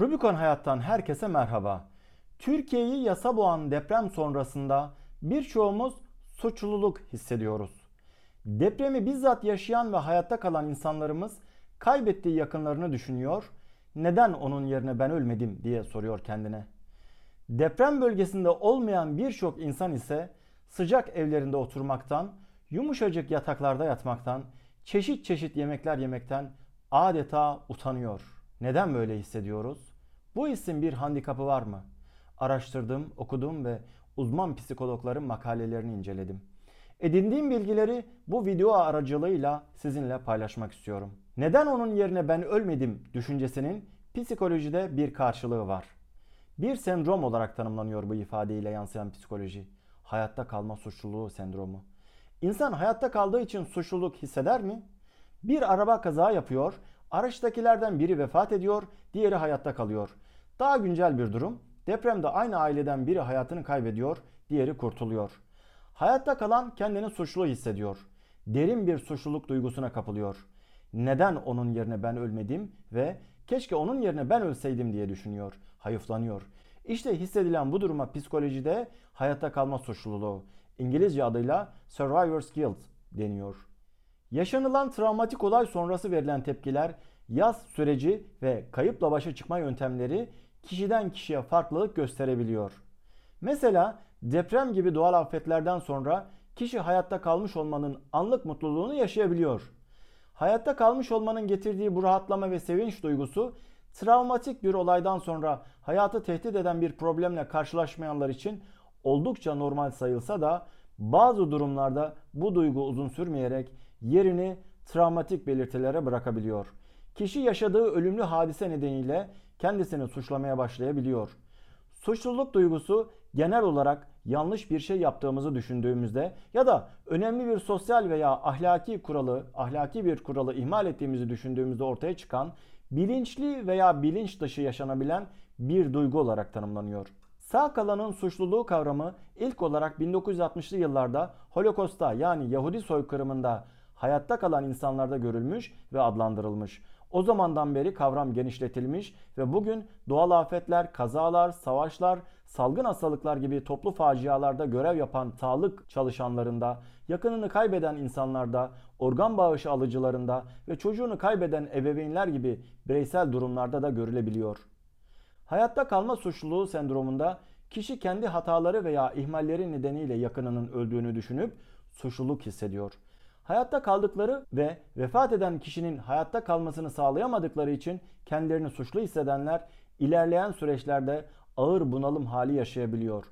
Rubicon Hayat'tan herkese merhaba. Türkiye'yi yasa boğan deprem sonrasında birçoğumuz suçluluk hissediyoruz. Depremi bizzat yaşayan ve hayatta kalan insanlarımız kaybettiği yakınlarını düşünüyor, neden onun yerine ben ölmedim diye soruyor kendine. Deprem bölgesinde olmayan birçok insan ise sıcak evlerinde oturmaktan, yumuşacık yataklarda yatmaktan, çeşit çeşit yemekler yemekten adeta utanıyor. Neden böyle hissediyoruz? Bu hissin bir handikapı var mı? Araştırdım, okudum ve uzman psikologların makalelerini inceledim. Edindiğim bilgileri bu video aracılığıyla sizinle paylaşmak istiyorum. Neden onun yerine ben ölmedim düşüncesinin psikolojide bir karşılığı var. Bir sendrom olarak tanımlanıyor bu ifadeyle yansıyan psikoloji. Hayatta kalma suçluluğu sendromu. İnsan hayatta kaldığı için suçluluk hisseder mi? Bir araba kaza yapıyor, araçtakilerden biri vefat ediyor, diğeri hayatta kalıyor. Daha güncel bir durum. Depremde aynı aileden biri hayatını kaybediyor, diğeri kurtuluyor. Hayatta kalan kendini suçlu hissediyor. Derin bir suçluluk duygusuna kapılıyor. Neden onun yerine ben ölmedim ve keşke onun yerine ben ölseydim diye düşünüyor, hayıflanıyor. İşte hissedilen bu duruma psikolojide hayatta kalma suçluluğu, İngilizce adıyla survivor's guilt deniyor. Yaşanılan travmatik olay sonrası verilen tepkiler, yaz süreci ve kayıpla başa çıkma yöntemleri kişiden kişiye farklılık gösterebiliyor. Mesela deprem gibi doğal afetlerden sonra kişi hayatta kalmış olmanın anlık mutluluğunu yaşayabiliyor. Hayatta kalmış olmanın getirdiği bu rahatlama ve sevinç duygusu travmatik bir olaydan sonra hayatı tehdit eden bir problemle karşılaşmayanlar için oldukça normal sayılsa da bazı durumlarda bu duygu uzun sürmeyerek yerini travmatik belirtilere bırakabiliyor. Kişi yaşadığı ölümlü hadise nedeniyle kendisini suçlamaya başlayabiliyor. Suçluluk duygusu genel olarak yanlış bir şey yaptığımızı düşündüğümüzde ya da önemli bir sosyal veya ahlaki kuralı, ahlaki bir kuralı ihmal ettiğimizi düşündüğümüzde ortaya çıkan bilinçli veya bilinç dışı yaşanabilen bir duygu olarak tanımlanıyor. Sağ kalanın suçluluğu kavramı ilk olarak 1960'lı yıllarda Holocaust'ta yani Yahudi soykırımında hayatta kalan insanlarda görülmüş ve adlandırılmış. O zamandan beri kavram genişletilmiş ve bugün doğal afetler, kazalar, savaşlar, salgın hastalıklar gibi toplu facialarda görev yapan sağlık çalışanlarında, yakınını kaybeden insanlarda, organ bağışı alıcılarında ve çocuğunu kaybeden ebeveynler gibi bireysel durumlarda da görülebiliyor. Hayatta kalma suçluluğu sendromunda kişi kendi hataları veya ihmalleri nedeniyle yakınının öldüğünü düşünüp suçluluk hissediyor. Hayatta kaldıkları ve vefat eden kişinin hayatta kalmasını sağlayamadıkları için kendilerini suçlu hissedenler ilerleyen süreçlerde ağır bunalım hali yaşayabiliyor.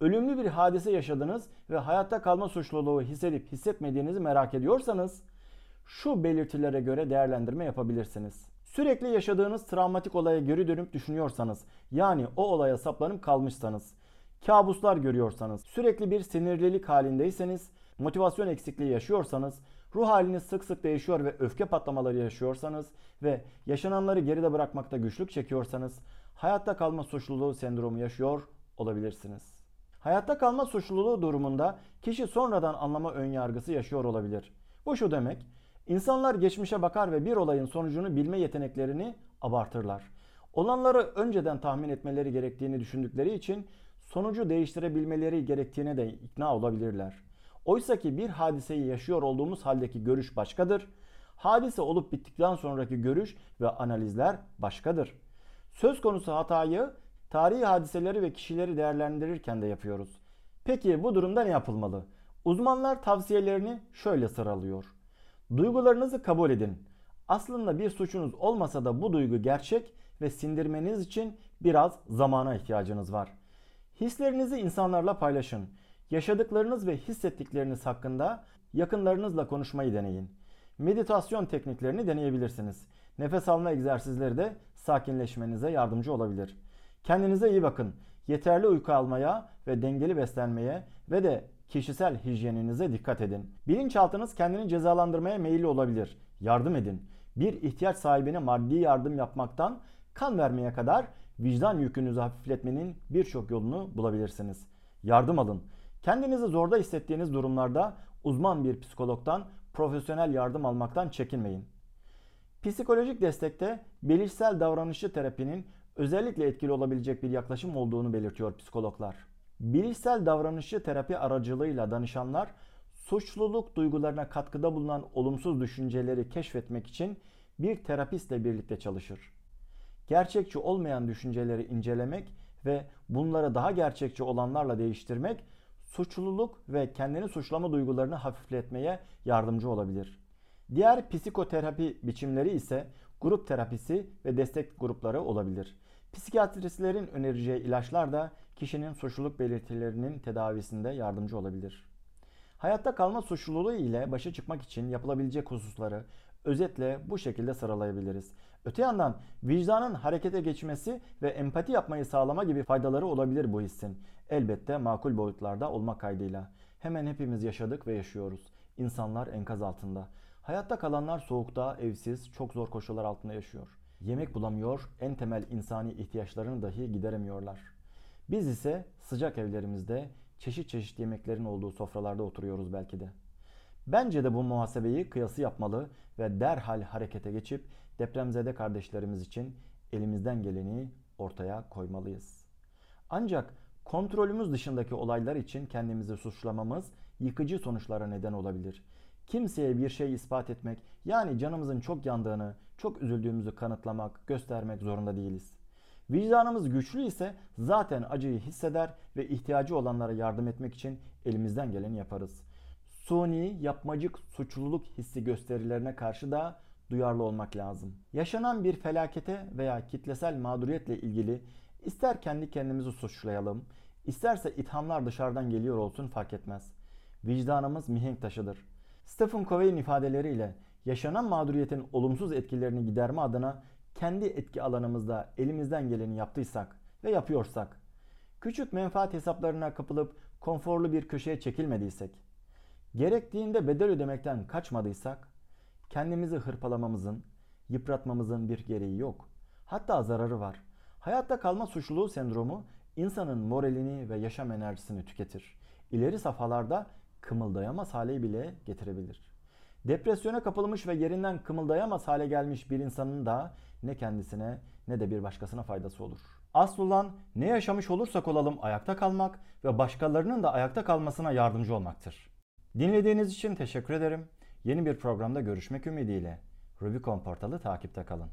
Ölümlü bir hadise yaşadınız ve hayatta kalma suçluluğu hissedip hissetmediğinizi merak ediyorsanız şu belirtilere göre değerlendirme yapabilirsiniz. Sürekli yaşadığınız travmatik olaya geri dönüp düşünüyorsanız, yani o olaya saplanıp kalmışsanız, kabuslar görüyorsanız, sürekli bir sinirlilik halindeyseniz, motivasyon eksikliği yaşıyorsanız, ruh haliniz sık sık değişiyor ve öfke patlamaları yaşıyorsanız ve yaşananları geride bırakmakta güçlük çekiyorsanız, hayatta kalma suçluluğu sendromu yaşıyor olabilirsiniz. Hayatta kalma suçluluğu durumunda kişi sonradan anlama önyargısı yaşıyor olabilir. Bu şu demek, İnsanlar geçmişe bakar ve bir olayın sonucunu bilme yeteneklerini abartırlar. Olanları önceden tahmin etmeleri gerektiğini düşündükleri için sonucu değiştirebilmeleri gerektiğine de ikna olabilirler. Oysa ki bir hadiseyi yaşıyor olduğumuz haldeki görüş başkadır. Hadise olup bittikten sonraki görüş ve analizler başkadır. Söz konusu hatayı tarihi hadiseleri ve kişileri değerlendirirken de yapıyoruz. Peki bu durumda ne yapılmalı? Uzmanlar tavsiyelerini şöyle sıralıyor. Duygularınızı kabul edin. Aslında bir suçunuz olmasa da bu duygu gerçek ve sindirmeniz için biraz zamana ihtiyacınız var. Hislerinizi insanlarla paylaşın. Yaşadıklarınız ve hissettikleriniz hakkında yakınlarınızla konuşmayı deneyin. Meditasyon tekniklerini deneyebilirsiniz. Nefes alma egzersizleri de sakinleşmenize yardımcı olabilir. Kendinize iyi bakın. Yeterli uyku almaya ve dengeli beslenmeye ve de kişisel hijyeninize dikkat edin. Bilinçaltınız kendini cezalandırmaya meyilli olabilir. Yardım edin. Bir ihtiyaç sahibine maddi yardım yapmaktan kan vermeye kadar vicdan yükünüzü hafifletmenin birçok yolunu bulabilirsiniz. Yardım alın. Kendinizi zorda hissettiğiniz durumlarda uzman bir psikologdan profesyonel yardım almaktan çekinmeyin. Psikolojik destekte bilişsel davranışçı terapinin özellikle etkili olabilecek bir yaklaşım olduğunu belirtiyor psikologlar. Bilişsel davranışçı terapi aracılığıyla danışanlar suçluluk duygularına katkıda bulunan olumsuz düşünceleri keşfetmek için bir terapistle birlikte çalışır. Gerçekçi olmayan düşünceleri incelemek ve bunları daha gerçekçi olanlarla değiştirmek suçluluk ve kendini suçlama duygularını hafifletmeye yardımcı olabilir. Diğer psikoterapi biçimleri ise grup terapisi ve destek grupları olabilir. Psikiyatristlerin önereceği ilaçlar da kişinin suçluluk belirtilerinin tedavisinde yardımcı olabilir. Hayatta kalma suçluluğu ile başa çıkmak için yapılabilecek hususları özetle bu şekilde sıralayabiliriz. Öte yandan vicdanın harekete geçmesi ve empati yapmayı sağlama gibi faydaları olabilir bu hissin. Elbette makul boyutlarda olmak kaydıyla. Hemen hepimiz yaşadık ve yaşıyoruz. İnsanlar enkaz altında. Hayatta kalanlar soğukta, evsiz, çok zor koşullar altında yaşıyor. Yemek bulamıyor, en temel insani ihtiyaçlarını dahi gideremiyorlar. Biz ise sıcak evlerimizde çeşit çeşit yemeklerin olduğu sofralarda oturuyoruz belki de. Bence de bu muhasebeyi kıyası yapmalı ve derhal harekete geçip depremzede kardeşlerimiz için elimizden geleni ortaya koymalıyız. Ancak kontrolümüz dışındaki olaylar için kendimizi suçlamamız yıkıcı sonuçlara neden olabilir. Kimseye bir şey ispat etmek, yani canımızın çok yandığını, çok üzüldüğümüzü kanıtlamak, göstermek zorunda değiliz. Vicdanımız güçlü ise zaten acıyı hisseder ve ihtiyacı olanlara yardım etmek için elimizden geleni yaparız. Suni, yapmacık suçluluk hissi gösterilerine karşı da duyarlı olmak lazım. Yaşanan bir felakete veya kitlesel mağduriyetle ilgili ister kendi kendimizi suçlayalım, isterse ithamlar dışarıdan geliyor olsun fark etmez. Vicdanımız mihenk taşıdır. Stephen Covey'in ifadeleriyle yaşanan mağduriyetin olumsuz etkilerini giderme adına kendi etki alanımızda elimizden geleni yaptıysak ve yapıyorsak, küçük menfaat hesaplarına kapılıp konforlu bir köşeye çekilmediysek, gerektiğinde bedel ödemekten kaçmadıysak, kendimizi hırpalamamızın, yıpratmamızın bir gereği yok. Hatta zararı var. Hayatta kalma suçluluğu sendromu insanın moralini ve yaşam enerjisini tüketir. İleri safhalarda kımıldayamaz hale bile getirebilir. Depresyona kapılmış ve yerinden kımıldayamaz hale gelmiş bir insanın da ne kendisine ne de bir başkasına faydası olur. Asıl olan ne yaşamış olursak olalım ayakta kalmak ve başkalarının da ayakta kalmasına yardımcı olmaktır. Dinlediğiniz için teşekkür ederim. Yeni bir programda görüşmek ümidiyle. Rubicon portalı takipte kalın.